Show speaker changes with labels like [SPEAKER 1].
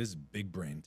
[SPEAKER 1] This big brain.